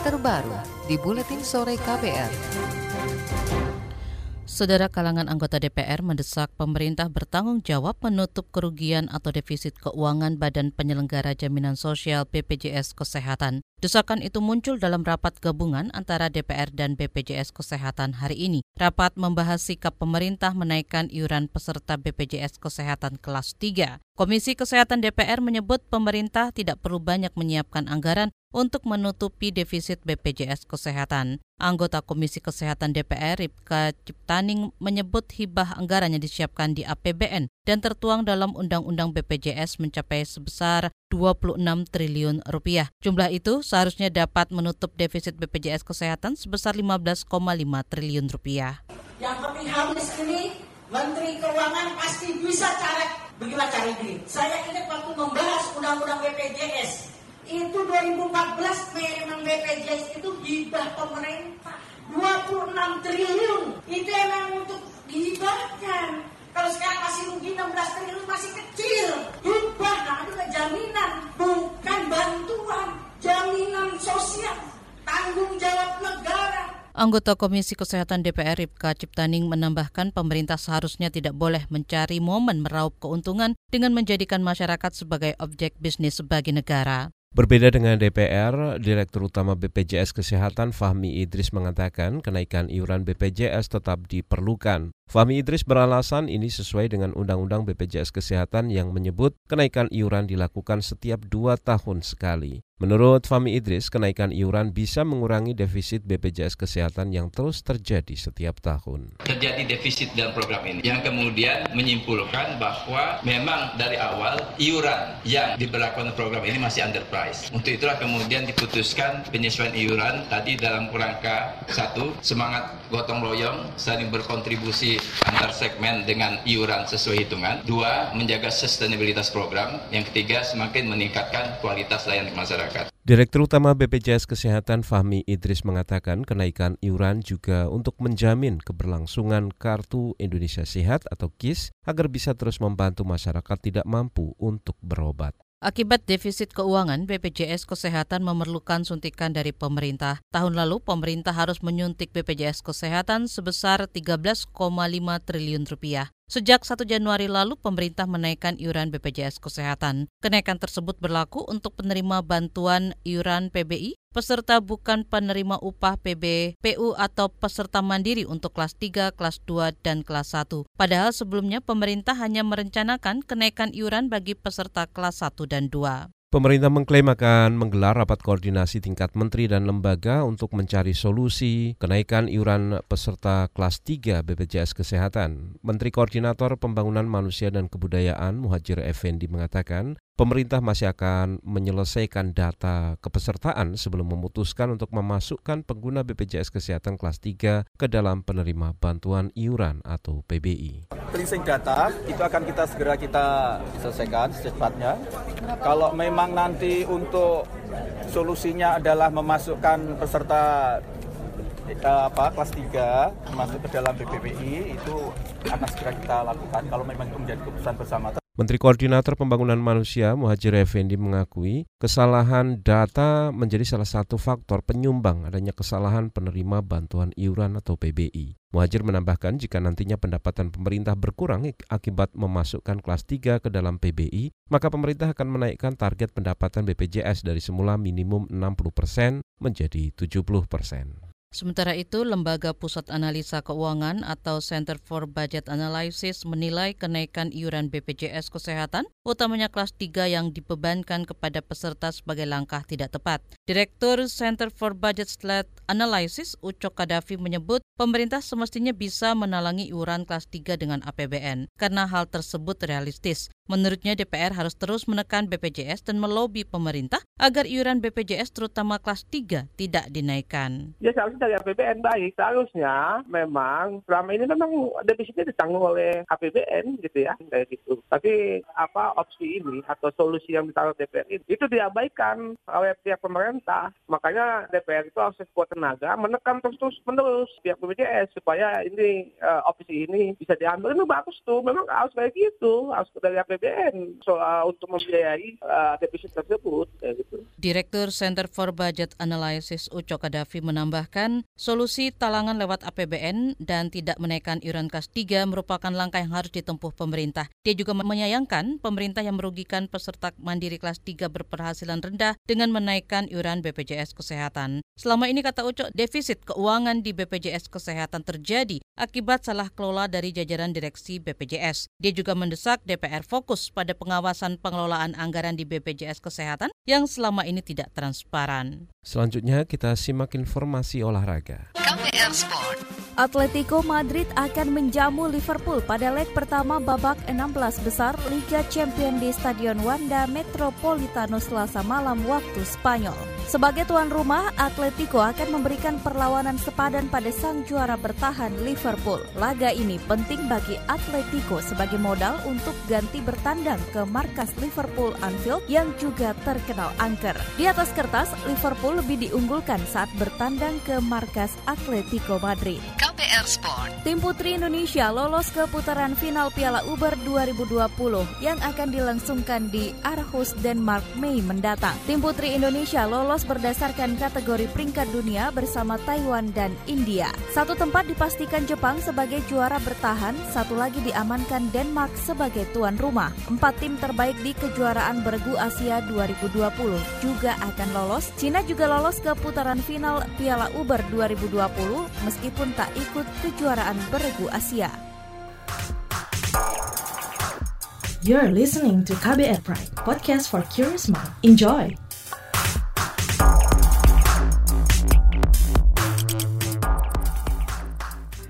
terbaru di Buletin Sore KPR. Saudara kalangan anggota DPR mendesak pemerintah bertanggung jawab menutup kerugian atau defisit keuangan Badan Penyelenggara Jaminan Sosial BPJS Kesehatan. Desakan itu muncul dalam rapat gabungan antara DPR dan BPJS Kesehatan hari ini. Rapat membahas sikap pemerintah menaikkan iuran peserta BPJS Kesehatan kelas 3. Komisi Kesehatan DPR menyebut pemerintah tidak perlu banyak menyiapkan anggaran untuk menutupi defisit BPJS Kesehatan. Anggota Komisi Kesehatan DPR Ripka Ciptaning menyebut hibah anggaran yang disiapkan di APBN dan tertuang dalam Undang-Undang BPJS mencapai sebesar 26 triliun rupiah. Jumlah itu seharusnya dapat menutup defisit BPJS Kesehatan sebesar 15,5 triliun rupiah. Yang penting habis ini Menteri Keuangan pasti bisa cara Bagaimana cari? Saya ingat waktu membahas undang-undang BPJS, itu 2014 memang BPJS itu hibah pemerintah 26 triliun. Itu emang untuk dihibahkan. Kalau sekarang masih rugi 16 triliun masih kecil. Hibah, nah itu jaminan, bukan bantuan, jaminan sosial, tanggung jawab negara. Anggota Komisi Kesehatan DPR Ripka Ciptaning menambahkan pemerintah seharusnya tidak boleh mencari momen meraup keuntungan dengan menjadikan masyarakat sebagai objek bisnis bagi negara. Berbeda dengan DPR, Direktur Utama BPJS Kesehatan Fahmi Idris mengatakan kenaikan iuran BPJS tetap diperlukan. Fahmi Idris beralasan ini sesuai dengan Undang-Undang BPJS Kesehatan yang menyebut kenaikan iuran dilakukan setiap dua tahun sekali. Menurut Fami Idris, kenaikan iuran bisa mengurangi defisit BPJS Kesehatan yang terus terjadi setiap tahun. Terjadi defisit dalam program ini, yang kemudian menyimpulkan bahwa memang dari awal iuran yang diberlakukan program ini masih underpriced. Untuk itulah kemudian diputuskan penyesuaian iuran tadi dalam kerangka satu, semangat gotong royong, saling berkontribusi antar segmen dengan iuran sesuai hitungan. Dua, menjaga sustainabilitas program. Yang ketiga, semakin meningkatkan kualitas layanan masyarakat. Direktur Utama BPJS Kesehatan Fahmi Idris mengatakan kenaikan iuran juga untuk menjamin keberlangsungan Kartu Indonesia Sehat atau KIS agar bisa terus membantu masyarakat tidak mampu untuk berobat. Akibat defisit keuangan, BPJS Kesehatan memerlukan suntikan dari pemerintah. Tahun lalu, pemerintah harus menyuntik BPJS Kesehatan sebesar 13,5 triliun rupiah. Sejak 1 Januari lalu, pemerintah menaikkan iuran BPJS Kesehatan. Kenaikan tersebut berlaku untuk penerima bantuan iuran PBI, peserta bukan penerima upah PB, PU atau peserta mandiri untuk kelas 3, kelas 2, dan kelas 1. Padahal sebelumnya pemerintah hanya merencanakan kenaikan iuran bagi peserta kelas 1 dan 2. Pemerintah mengklaim akan menggelar rapat koordinasi tingkat menteri dan lembaga untuk mencari solusi kenaikan iuran peserta kelas 3 BPJS Kesehatan. Menteri Koordinator Pembangunan Manusia dan Kebudayaan Muhajir Effendi mengatakan pemerintah masih akan menyelesaikan data kepesertaan sebelum memutuskan untuk memasukkan pengguna BPJS Kesehatan kelas 3 ke dalam penerima bantuan iuran atau PBI. Cleansing data itu akan kita segera kita selesaikan secepatnya. Kalau memang nanti untuk solusinya adalah memasukkan peserta eh, apa kelas 3 masuk ke dalam BPPI itu akan segera kita lakukan kalau memang itu menjadi keputusan bersama Menteri Koordinator Pembangunan Manusia Muhajir Effendi mengakui kesalahan data menjadi salah satu faktor penyumbang adanya kesalahan penerima bantuan iuran atau PBI. Muhajir menambahkan jika nantinya pendapatan pemerintah berkurang akibat memasukkan kelas 3 ke dalam PBI, maka pemerintah akan menaikkan target pendapatan BPJS dari semula minimum 60 persen menjadi 70 persen. Sementara itu, Lembaga Pusat Analisa Keuangan atau Center for Budget Analysis menilai kenaikan iuran BPJS Kesehatan, utamanya kelas 3 yang dibebankan kepada peserta sebagai langkah tidak tepat. Direktur Center for Budget Analysis, Ucok Kadafi menyebut pemerintah semestinya bisa menalangi iuran kelas 3 dengan APBN karena hal tersebut realistis. Menurutnya DPR harus terus menekan BPJS dan melobi pemerintah agar iuran BPJS terutama kelas 3 tidak dinaikkan. Ya seharusnya dari APBN baik. Seharusnya memang selama ini memang defisitnya ditanggung oleh APBN gitu ya kayak gitu. Tapi apa opsi ini atau solusi yang ditaruh DPR ini itu diabaikan oleh pihak pemerintah. Makanya DPR itu harus kuat tenaga menekan terus-terus menerus pihak BPJS supaya ini uh, opsi ini bisa diambil itu bagus tuh memang harus kayak gitu harus dari APBN soal untuk membiayai uh, defisit tersebut kayak gitu. Direktur Center for Budget Analysis Uco Kadafi menambahkan solusi talangan lewat APBN dan tidak menaikkan iuran kas 3 merupakan langkah yang harus ditempuh pemerintah. Dia juga menyayangkan pemerintah yang merugikan peserta mandiri kelas 3 berpenghasilan rendah dengan menaikkan iuran BPJS Kesehatan. Selama ini kata Uco, defisit keuangan di BPJS Kesehatan terjadi akibat salah kelola dari jajaran direksi BPJS. Dia juga mendesak DPR fokus pada pengawasan pengelolaan anggaran di BPJS Kesehatan yang selama ini tidak transparan. Selanjutnya kita simak informasi olahraga. KPR Sport. Atletico Madrid akan menjamu Liverpool pada leg pertama babak 16 besar Liga Champions di Stadion Wanda Metropolitano Selasa malam waktu Spanyol. Sebagai tuan rumah, Atletico akan memberikan perlawanan sepadan pada sang juara bertahan Liverpool. Laga ini penting bagi Atletico sebagai modal untuk ganti bertandang ke markas Liverpool Anfield yang juga terkenal angker. Di atas kertas, Liverpool lebih diunggulkan saat bertandang ke markas Atletico Madrid. KPR Sport. Tim Putri Indonesia lolos ke putaran final Piala Uber 2020 yang akan dilangsungkan di Aarhus, Denmark Mei mendatang. Tim Putri Indonesia lolos berdasarkan kategori peringkat dunia bersama Taiwan dan India. Satu tempat dipastikan Jepang sebagai juara bertahan, satu lagi diamankan Denmark sebagai tuan rumah. Empat tim terbaik di kejuaraan bergu Asia 2020 juga akan lolos. Cina juga lolos ke putaran final Piala Uber 2020 meskipun tak ikut kejuaraan bergu Asia. You're listening to KBR Pride, podcast for curious mind. Enjoy!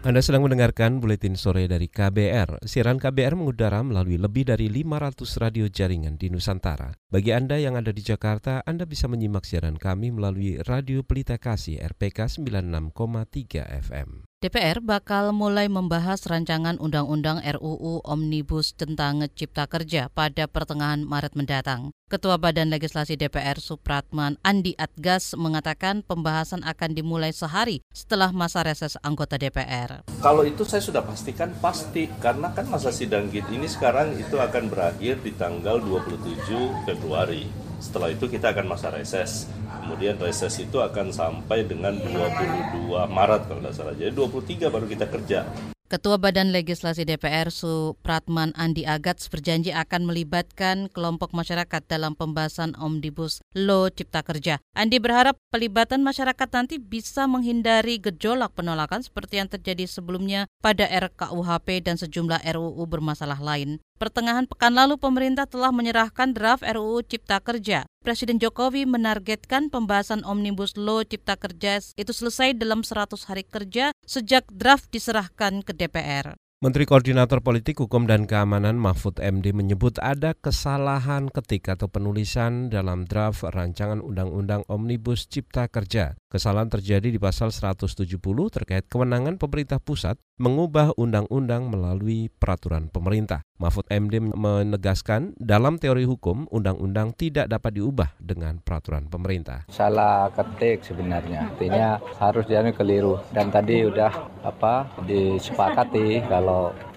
Anda sedang mendengarkan Buletin Sore dari KBR. Siaran KBR mengudara melalui lebih dari 500 radio jaringan di Nusantara. Bagi Anda yang ada di Jakarta, Anda bisa menyimak siaran kami melalui Radio Pelita Kasih RPK 96,3 FM. DPR bakal mulai membahas rancangan undang-undang RUU Omnibus tentang Cipta Kerja pada pertengahan Maret mendatang. Ketua Badan Legislasi DPR Supratman Andi Atgas mengatakan pembahasan akan dimulai sehari setelah masa reses anggota DPR. Kalau itu saya sudah pastikan pasti karena kan masa sidang ini sekarang itu akan berakhir di tanggal 27 Februari. Setelah itu kita akan masa reses. Kemudian reses itu akan sampai dengan 22 Maret kalau tidak salah. Jadi 23 baru kita kerja. Ketua Badan Legislasi DPR Supratman Andi Agats berjanji akan melibatkan kelompok masyarakat dalam pembahasan Omnibus Law Cipta Kerja. Andi berharap pelibatan masyarakat nanti bisa menghindari gejolak penolakan seperti yang terjadi sebelumnya pada RKUHP dan sejumlah RUU bermasalah lain. Pertengahan pekan lalu pemerintah telah menyerahkan draft RUU Cipta Kerja. Presiden Jokowi menargetkan pembahasan Omnibus Law Cipta Kerja itu selesai dalam 100 hari kerja sejak draft diserahkan ke DPR. Menteri Koordinator Politik Hukum dan Keamanan Mahfud MD menyebut ada kesalahan ketik atau penulisan dalam draft rancangan Undang-Undang Omnibus Cipta Kerja. Kesalahan terjadi di pasal 170 terkait kewenangan pemerintah pusat mengubah undang-undang melalui peraturan pemerintah. Mahfud MD menegaskan dalam teori hukum undang-undang tidak dapat diubah dengan peraturan pemerintah. Salah ketik sebenarnya, artinya harus dianu keliru dan tadi udah apa disepakati kalau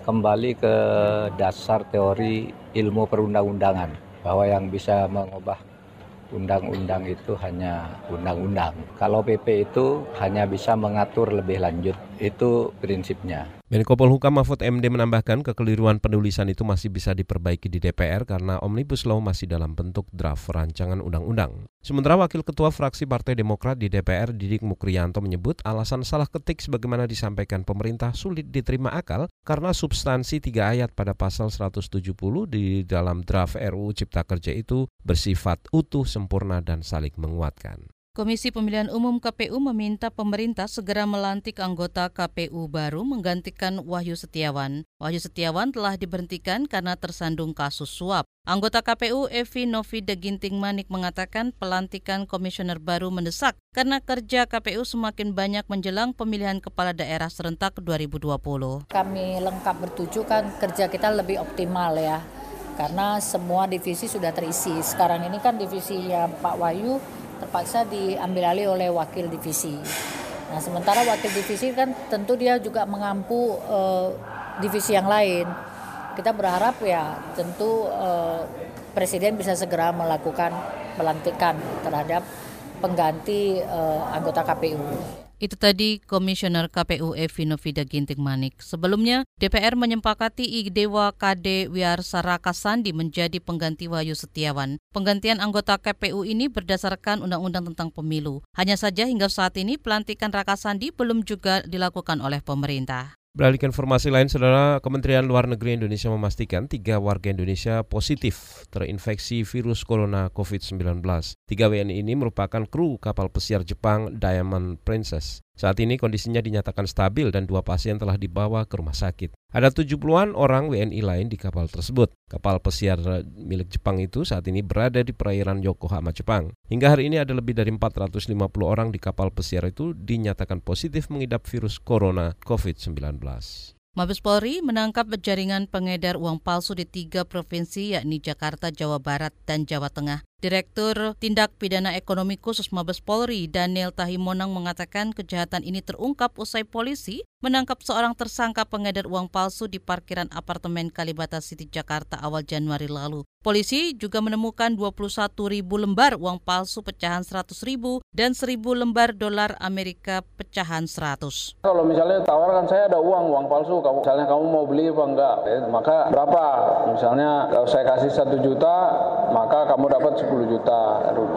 kembali ke dasar teori ilmu perundang-undangan bahwa yang bisa mengubah undang-undang itu hanya undang-undang. Kalau PP itu hanya bisa mengatur lebih lanjut. Itu prinsipnya. Menko Polhukam Mahfud MD menambahkan kekeliruan penulisan itu masih bisa diperbaiki di DPR karena Omnibus Law masih dalam bentuk draft rancangan undang-undang. Sementara Wakil Ketua Fraksi Partai Demokrat di DPR Didik Mukrianto menyebut alasan salah ketik sebagaimana disampaikan pemerintah sulit diterima akal karena substansi tiga ayat pada pasal 170 di dalam draft RUU Cipta Kerja itu bersifat utuh, sempurna, dan saling menguatkan. Komisi Pemilihan Umum KPU meminta pemerintah segera melantik anggota KPU baru menggantikan Wahyu Setiawan. Wahyu Setiawan telah diberhentikan karena tersandung kasus suap. Anggota KPU Evi Novi Ginting Manik mengatakan pelantikan komisioner baru mendesak karena kerja KPU semakin banyak menjelang pemilihan kepala daerah serentak 2020. Kami lengkap bertuju kan kerja kita lebih optimal ya karena semua divisi sudah terisi. Sekarang ini kan divisinya Pak Wahyu terpaksa diambil alih oleh wakil divisi. Nah, sementara wakil divisi kan tentu dia juga mengampu uh, divisi yang lain. Kita berharap ya tentu uh, presiden bisa segera melakukan pelantikan terhadap pengganti uh, anggota KPU. Itu tadi Komisioner KPU Evi Novida Ginting Manik. Sebelumnya, DPR menyempakati Idewa KD Wiarsaraka Sandi menjadi pengganti Wahyu Setiawan. Penggantian anggota KPU ini berdasarkan Undang-Undang tentang Pemilu. Hanya saja hingga saat ini pelantikan Raka Sandi belum juga dilakukan oleh pemerintah. Beralih ke informasi lain, Saudara Kementerian Luar Negeri Indonesia memastikan tiga warga Indonesia positif terinfeksi virus corona COVID-19. Tiga WNI ini merupakan kru kapal pesiar Jepang Diamond Princess. Saat ini kondisinya dinyatakan stabil dan dua pasien telah dibawa ke rumah sakit. Ada 70-an orang WNI lain di kapal tersebut. Kapal pesiar milik Jepang itu saat ini berada di perairan Yokohama, Jepang. Hingga hari ini ada lebih dari 450 orang di kapal pesiar itu dinyatakan positif mengidap virus corona COVID-19. Mabes Polri menangkap jaringan pengedar uang palsu di tiga provinsi yakni Jakarta, Jawa Barat, dan Jawa Tengah. Direktur Tindak Pidana Ekonomi Khusus Mabes Polri, Daniel Tahimonang mengatakan kejahatan ini terungkap usai polisi menangkap seorang tersangka pengedar uang palsu di parkiran apartemen Kalibata City, Jakarta awal Januari lalu. Polisi juga menemukan 21 ribu lembar uang palsu pecahan 100 ribu dan 1000 lembar dolar Amerika pecahan 100. Kalau misalnya tawarkan saya ada uang, uang palsu, kamu, misalnya kamu mau beli apa enggak, ya, maka berapa? Misalnya kalau saya kasih satu juta, maka kamu dapat 10 10 juta.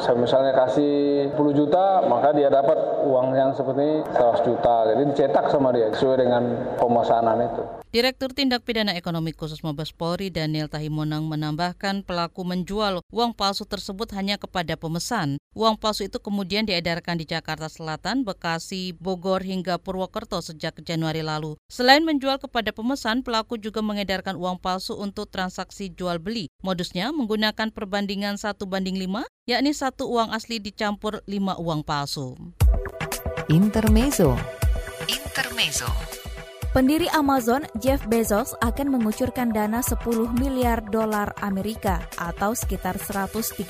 Saya misalnya kasih 10 juta, maka dia dapat uang yang seperti ini 100 juta. Jadi dicetak sama dia sesuai dengan pemesanan itu. Direktur Tindak Pidana Ekonomi Khusus Mabes Polri Daniel Tahimonang menambahkan pelaku menjual uang palsu tersebut hanya kepada pemesan. Uang palsu itu kemudian diedarkan di Jakarta Selatan, Bekasi, Bogor hingga Purwokerto sejak Januari lalu. Selain menjual kepada pemesan, pelaku juga mengedarkan uang palsu untuk transaksi jual beli. Modusnya menggunakan perbandingan satu banding lima, yakni satu uang asli dicampur lima uang palsu. Intermezzo. Intermezzo. Pendiri Amazon, Jeff Bezos, akan mengucurkan dana 10 miliar dolar Amerika atau sekitar 136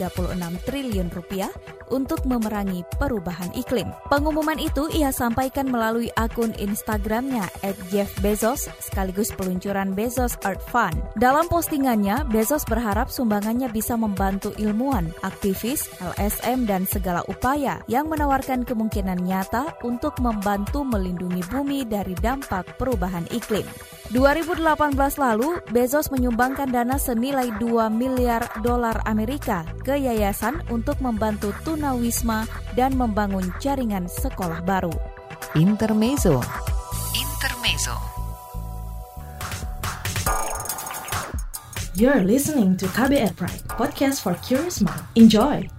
triliun rupiah untuk memerangi perubahan iklim. Pengumuman itu ia sampaikan melalui akun Instagramnya at Jeff Bezos sekaligus peluncuran Bezos Art Fund. Dalam postingannya, Bezos berharap sumbangannya bisa membantu ilmuwan, aktivis, LSM, dan segala upaya yang menawarkan kemungkinan nyata untuk membantu melindungi bumi dari dampak perubahan perubahan iklim. 2018 lalu, Bezos menyumbangkan dana senilai 2 miliar dolar Amerika ke yayasan untuk membantu tunawisma dan membangun jaringan sekolah baru. Intermezzo. Intermezzo. You're listening to KBR Pride, podcast for curious mind. Enjoy!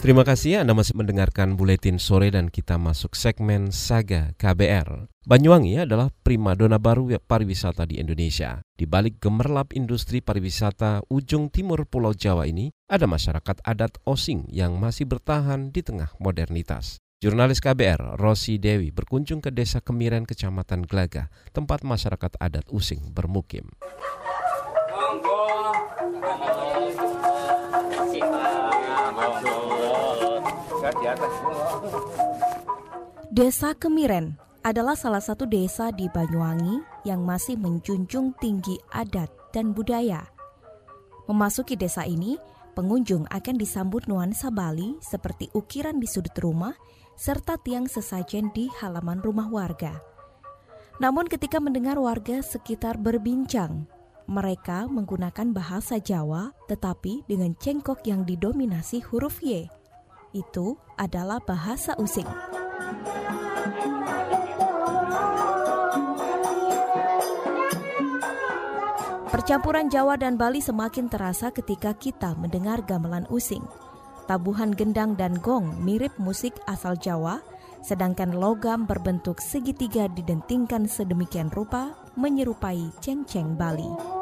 Terima kasih Anda masih mendengarkan Buletin Sore dan kita masuk segmen Saga KBR. Banyuwangi adalah primadona baru pariwisata di Indonesia. Di balik gemerlap industri pariwisata ujung timur Pulau Jawa ini, ada masyarakat adat Osing yang masih bertahan di tengah modernitas. Jurnalis KBR Rosi Dewi berkunjung ke Desa Kemiren, Kecamatan Gelagah, tempat masyarakat adat Using bermukim. Desa Kemiren adalah salah satu desa di Banyuwangi yang masih menjunjung tinggi adat dan budaya. Memasuki desa ini, pengunjung akan disambut nuansa Bali seperti ukiran di sudut rumah serta tiang sesajen di halaman rumah warga. Namun ketika mendengar warga sekitar berbincang, mereka menggunakan bahasa Jawa tetapi dengan cengkok yang didominasi huruf Y itu adalah bahasa using. Percampuran Jawa dan Bali semakin terasa ketika kita mendengar gamelan using. Tabuhan gendang dan gong mirip musik asal Jawa, sedangkan logam berbentuk segitiga didentingkan sedemikian rupa menyerupai ceng-ceng Bali.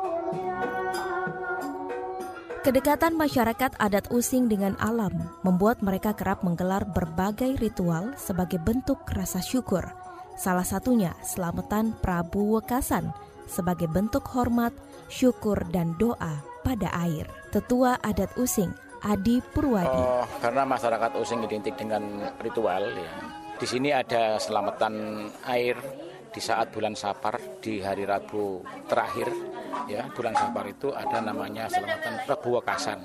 Kedekatan masyarakat adat Using dengan alam membuat mereka kerap menggelar berbagai ritual sebagai bentuk rasa syukur. Salah satunya selamatan Prabu Wekasan sebagai bentuk hormat, syukur, dan doa pada air. Tetua adat Using, Adi Purwadi. Oh, karena masyarakat Using identik dengan ritual ya. Di sini ada selamatan air di saat bulan Sapar di hari Rabu terakhir ya bulan Sapar itu ada namanya selamatan Rabu Wekasan.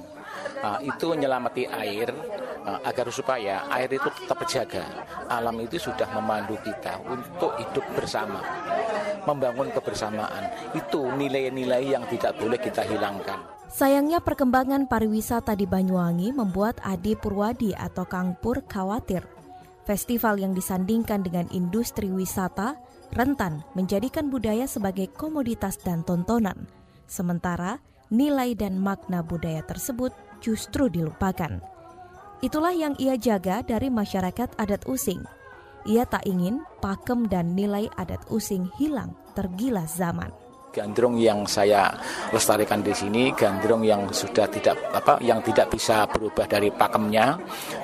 Nah, itu menyelamati air uh, agar supaya air itu tetap terjaga. Alam itu sudah memandu kita untuk hidup bersama, membangun kebersamaan. Itu nilai-nilai yang tidak boleh kita hilangkan. Sayangnya perkembangan pariwisata di Banyuwangi membuat Adi Purwadi atau Kang Pur khawatir. Festival yang disandingkan dengan industri wisata rentan menjadikan budaya sebagai komoditas dan tontonan. Sementara nilai dan makna budaya tersebut justru dilupakan. Itulah yang ia jaga dari masyarakat adat Using. Ia tak ingin pakem dan nilai adat Using hilang tergila zaman. Gandrung yang saya lestarikan di sini, gandrung yang sudah tidak apa, yang tidak bisa berubah dari pakemnya,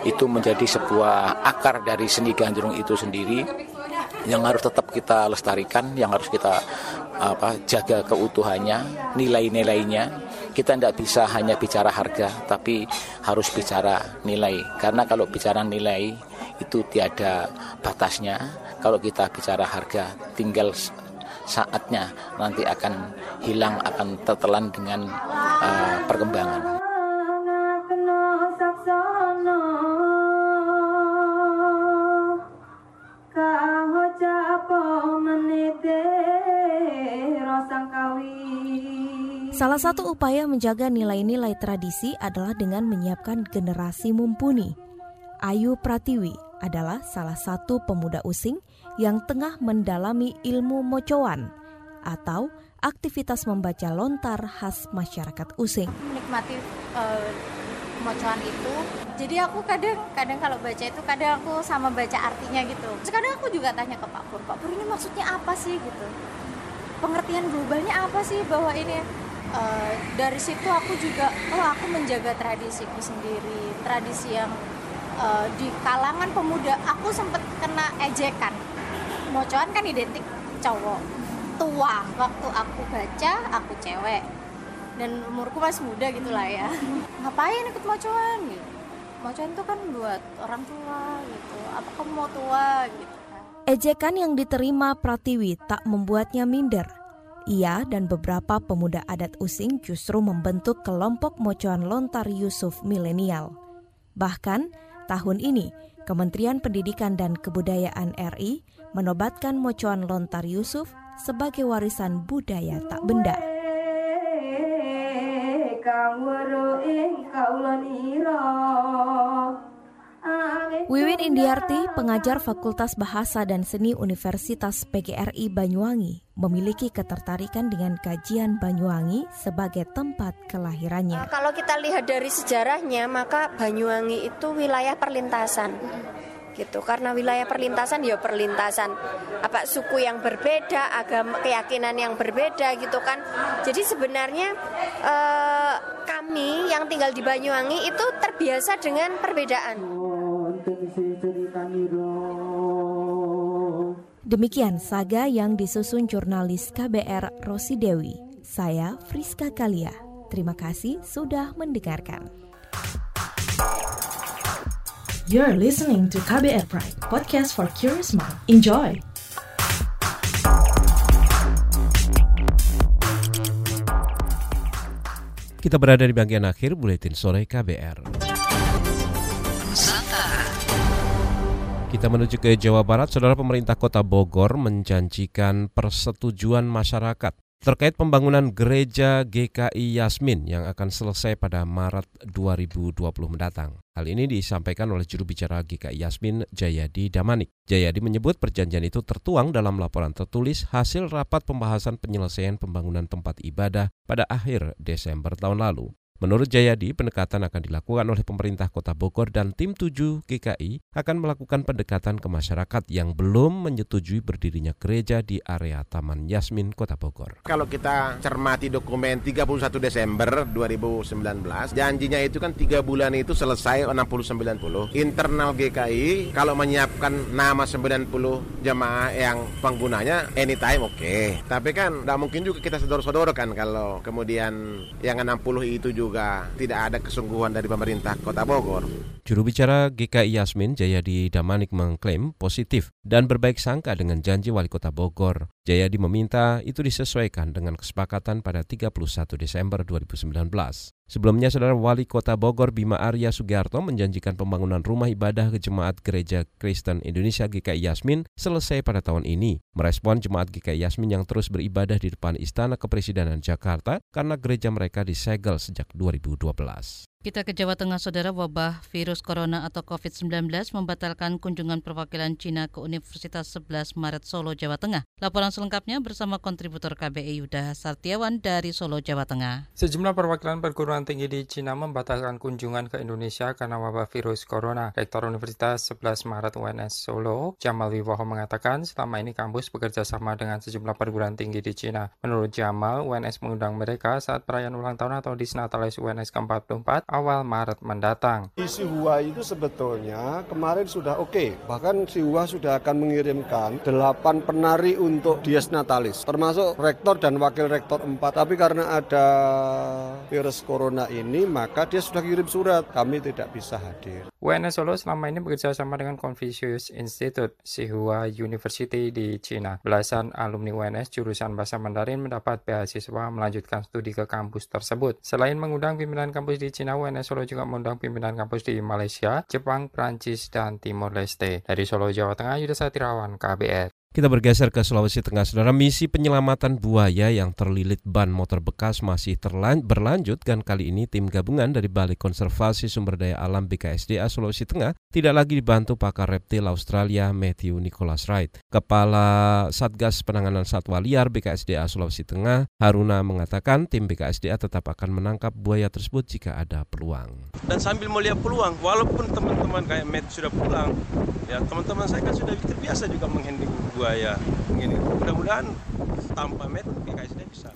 itu menjadi sebuah akar dari seni gandrung itu sendiri yang harus tetap kita lestarikan, yang harus kita apa, jaga keutuhannya, nilai-nilainya. Kita tidak bisa hanya bicara harga, tapi harus bicara nilai. Karena kalau bicara nilai itu tiada batasnya. Kalau kita bicara harga, tinggal saatnya nanti akan hilang, akan tertelan dengan uh, perkembangan. Salah satu upaya menjaga nilai-nilai tradisi adalah dengan menyiapkan generasi mumpuni. Ayu Pratiwi adalah salah satu pemuda using yang tengah mendalami ilmu mocoan atau aktivitas membaca lontar khas masyarakat using. Menikmati uh, mocoan itu, jadi aku kadang kadang kalau baca itu kadang aku sama baca artinya gitu. Sekarang aku juga tanya ke Pak Pur, Pak Pur ini maksudnya apa sih gitu? Pengertian globalnya apa sih bahwa ini uh, dari situ aku juga oh aku menjaga tradisiku sendiri. Tradisi yang uh, di kalangan pemuda aku sempat kena ejekan. Mocoan kan identik cowok. Tua waktu aku baca aku cewek. Dan umurku masih muda gitulah ya. Ngapain ikut mocoan? Gitu mocoan itu kan buat orang tua gitu. Apa kamu mau tua gitu Ejekan yang diterima Pratiwi tak membuatnya minder ia dan beberapa pemuda adat Using justru membentuk kelompok mocoan lontar Yusuf milenial. Bahkan tahun ini, Kementerian Pendidikan dan Kebudayaan RI menobatkan mocoan lontar Yusuf sebagai warisan budaya tak benda. Wiwin Indiarti, pengajar Fakultas Bahasa dan Seni Universitas PGRI Banyuwangi, memiliki ketertarikan dengan kajian Banyuwangi sebagai tempat kelahirannya. Kalau kita lihat dari sejarahnya, maka Banyuwangi itu wilayah perlintasan. gitu karena wilayah perlintasan ya perlintasan apa suku yang berbeda agama keyakinan yang berbeda gitu kan jadi sebenarnya eh, kami yang tinggal di Banyuwangi itu terbiasa dengan perbedaan Demikian saga yang disusun jurnalis KBR Rosi Dewi. Saya Friska Kalia. Terima kasih sudah mendengarkan. You're listening to KBR Pride, podcast for curious mind. Enjoy! Kita berada di bagian akhir buletin sore KBR. Kita menuju ke Jawa Barat, saudara pemerintah kota Bogor menjanjikan persetujuan masyarakat terkait pembangunan gereja GKI Yasmin yang akan selesai pada Maret 2020 mendatang. Hal ini disampaikan oleh juru bicara GKI Yasmin Jayadi Damanik. Jayadi menyebut perjanjian itu tertuang dalam laporan tertulis hasil rapat pembahasan penyelesaian pembangunan tempat ibadah pada akhir Desember tahun lalu. Menurut Jayadi, pendekatan akan dilakukan oleh pemerintah Kota Bogor dan tim 7 GKI akan melakukan pendekatan ke masyarakat yang belum menyetujui berdirinya gereja di area Taman Yasmin Kota Bogor. Kalau kita cermati dokumen 31 Desember 2019, janjinya itu kan tiga bulan itu selesai 60-90. Internal GKI kalau menyiapkan nama 90 jemaah yang penggunanya anytime oke. Okay. Tapi kan tidak mungkin juga kita sodor-sodorkan kalau kemudian yang 60 itu juga juga tidak ada kesungguhan dari pemerintah Kota Bogor. Juru bicara GKI Yasmin Jayadi Damanik mengklaim positif dan berbaik sangka dengan janji Wali Kota Bogor. Jayadi meminta itu disesuaikan dengan kesepakatan pada 31 Desember 2019. Sebelumnya, Saudara Wali Kota Bogor Bima Arya Sugiarto menjanjikan pembangunan rumah ibadah ke Jemaat Gereja Kristen Indonesia GKI Yasmin selesai pada tahun ini. Merespon Jemaat GKI Yasmin yang terus beribadah di depan Istana Kepresidenan Jakarta karena gereja mereka disegel sejak 2012. Kita ke Jawa Tengah, Saudara, wabah virus corona atau COVID-19 membatalkan kunjungan perwakilan Cina ke Universitas 11 Maret Solo, Jawa Tengah. Laporan selengkapnya bersama kontributor KBI Yuda Sartiawan dari Solo, Jawa Tengah. Sejumlah perwakilan perguruan tinggi di Cina membatalkan kunjungan ke Indonesia karena wabah virus corona. Rektor Universitas 11 Maret UNS Solo, Jamal Wiwoho mengatakan selama ini kampus bekerja sama dengan sejumlah perguruan tinggi di Cina. Menurut Jamal, UNS mengundang mereka saat perayaan ulang tahun atau Disnatalis UNS ke-44 awal Maret mendatang. Di Sihua itu sebetulnya kemarin sudah oke, okay. bahkan Sihua sudah akan mengirimkan delapan penari untuk Dies Natalis, termasuk rektor dan wakil rektor empat. Tapi karena ada virus corona ini, maka dia sudah kirim surat, kami tidak bisa hadir. UNS Solo selama ini bekerja sama dengan Confucius Institute, Sihua University di Cina. Belasan alumni UNS jurusan bahasa Mandarin mendapat beasiswa melanjutkan studi ke kampus tersebut. Selain mengundang pimpinan kampus di Cina, UNS Solo juga mengundang pimpinan kampus di Malaysia, Jepang, Prancis, dan Timor Leste. Dari Solo, Jawa Tengah, Yuda Satirawan, KBR. Kita bergeser ke Sulawesi Tengah, Saudara. Misi penyelamatan buaya yang terlilit ban motor bekas masih berlanjut dan kali ini tim gabungan dari Balai Konservasi Sumber Daya Alam BKSDA Sulawesi Tengah tidak lagi dibantu pakar reptil Australia Matthew Nicholas Wright. Kepala Satgas Penanganan Satwa Liar BKSDA Sulawesi Tengah, Haruna mengatakan tim BKSDA tetap akan menangkap buaya tersebut jika ada peluang. Dan sambil melihat peluang, walaupun teman-teman kayak Matt sudah pulang, ya teman-teman saya kan sudah terbiasa juga menghandling buaya. Ini mudah-mudahan tanpa met BKSD bisa.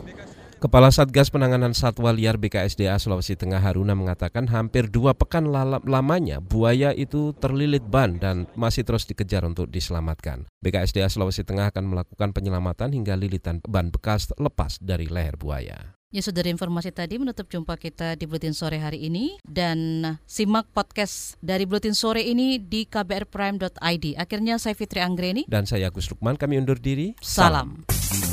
Kepala Satgas Penanganan Satwa Liar BKSDA Sulawesi Tengah Haruna mengatakan hampir dua pekan lamanya buaya itu terlilit ban dan masih terus dikejar untuk diselamatkan. BKSDA Sulawesi Tengah akan melakukan penyelamatan hingga lilitan ban bekas lepas dari leher buaya. Ya sudah informasi tadi menutup jumpa kita di Buletin Sore hari ini dan simak podcast dari Buletin Sore ini di kbrprime.id. Akhirnya saya Fitri Anggreni dan saya Agus Lukman kami undur diri. Salam. Salam.